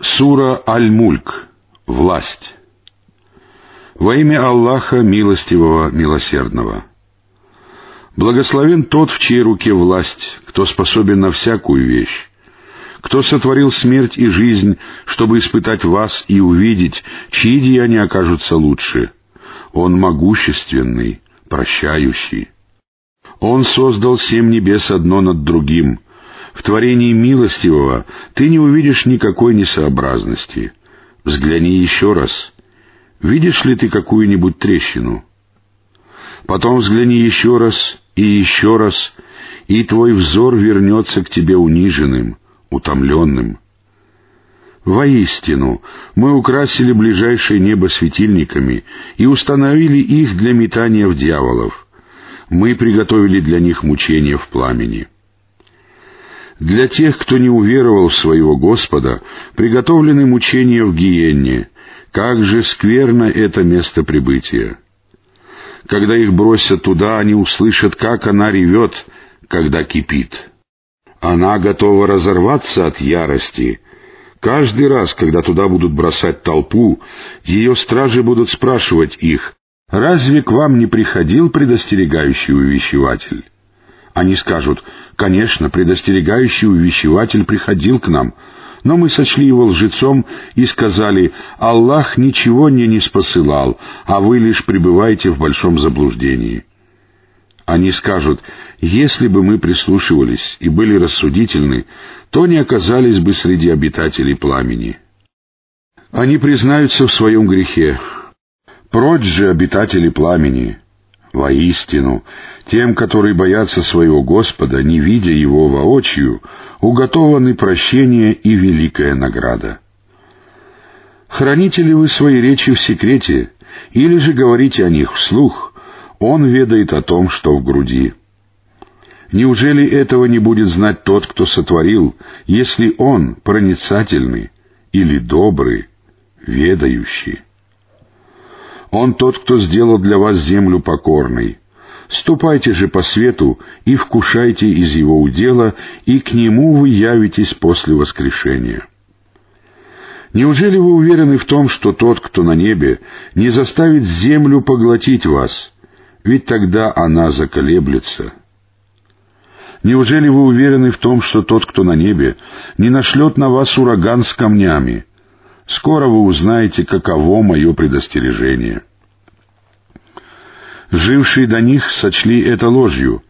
Сура Аль-Мульк. Власть. Во имя Аллаха Милостивого, Милосердного. Благословен тот, в чьей руке власть, кто способен на всякую вещь, кто сотворил смерть и жизнь, чтобы испытать вас и увидеть, чьи деяния окажутся лучше. Он могущественный, прощающий. Он создал семь небес одно над другим — в творении милостивого ты не увидишь никакой несообразности. Взгляни еще раз. Видишь ли ты какую-нибудь трещину? Потом взгляни еще раз и еще раз, и твой взор вернется к тебе униженным, утомленным. Воистину, мы украсили ближайшее небо светильниками и установили их для метания в дьяволов. Мы приготовили для них мучения в пламени. Для тех, кто не уверовал в своего Господа, приготовлены мучения в гиенне. Как же скверно это место прибытия! Когда их бросят туда, они услышат, как она ревет, когда кипит. Она готова разорваться от ярости. Каждый раз, когда туда будут бросать толпу, ее стражи будут спрашивать их, «Разве к вам не приходил предостерегающий увещеватель?» Они скажут, конечно, предостерегающий увещеватель приходил к нам, но мы сочли его лжецом и сказали, Аллах ничего мне не спосылал, а вы лишь пребываете в большом заблуждении. Они скажут, если бы мы прислушивались и были рассудительны, то не оказались бы среди обитателей пламени. Они признаются в своем грехе. Прочь же обитатели пламени, Воистину, тем, которые боятся своего Господа, не видя Его воочию, уготованы прощение и великая награда. Храните ли вы свои речи в секрете, или же говорите о них вслух, Он ведает о том, что в груди. Неужели этого не будет знать тот, кто сотворил, если Он проницательный или добрый, ведающий? Он тот, кто сделал для вас землю покорной. Ступайте же по свету и вкушайте из его удела, и к нему вы явитесь после воскрешения. Неужели вы уверены в том, что тот, кто на небе, не заставит землю поглотить вас, ведь тогда она заколеблется? Неужели вы уверены в том, что тот, кто на небе, не нашлет на вас ураган с камнями, Скоро вы узнаете, каково мое предостережение. Жившие до них сочли это ложью.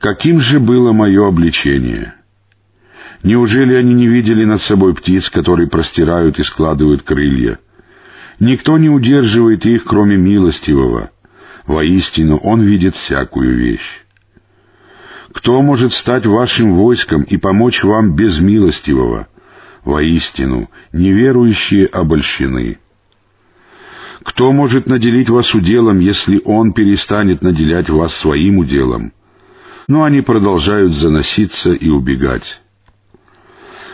Каким же было мое обличение? Неужели они не видели над собой птиц, которые простирают и складывают крылья? Никто не удерживает их, кроме милостивого. Воистину, он видит всякую вещь. Кто может стать вашим войском и помочь вам без милостивого? Воистину, неверующие обольщены. Кто может наделить вас уделом, если Он перестанет наделять вас своим уделом? Но они продолжают заноситься и убегать.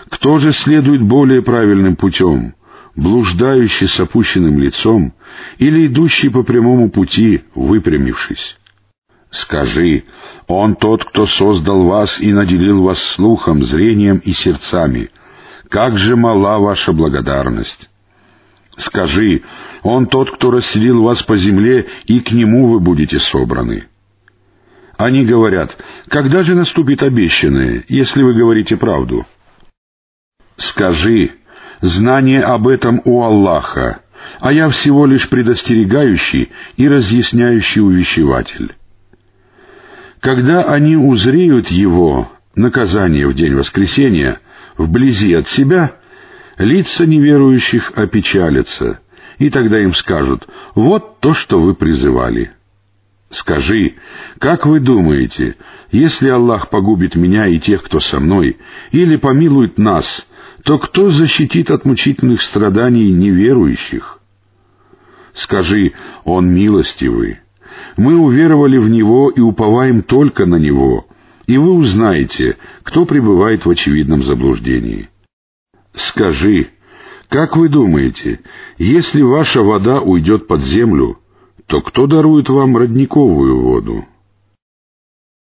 Кто же следует более правильным путем, блуждающий с опущенным лицом или идущий по прямому пути, выпрямившись? Скажи, Он тот, кто создал вас и наделил вас слухом, зрением и сердцами — как же мала ваша благодарность! Скажи, Он тот, кто расселил вас по земле, и к Нему вы будете собраны. Они говорят, когда же наступит обещанное, если вы говорите правду? Скажи, знание об этом у Аллаха, а я всего лишь предостерегающий и разъясняющий увещеватель. Когда они узреют Его, наказание в день воскресения, вблизи от себя, лица неверующих опечалятся, и тогда им скажут, вот то, что вы призывали. Скажи, как вы думаете, если Аллах погубит меня и тех, кто со мной, или помилует нас, то кто защитит от мучительных страданий неверующих? Скажи, Он милостивый. Мы уверовали в Него и уповаем только на Него, и вы узнаете, кто пребывает в очевидном заблуждении. Скажи, как вы думаете, если ваша вода уйдет под землю, то кто дарует вам родниковую воду?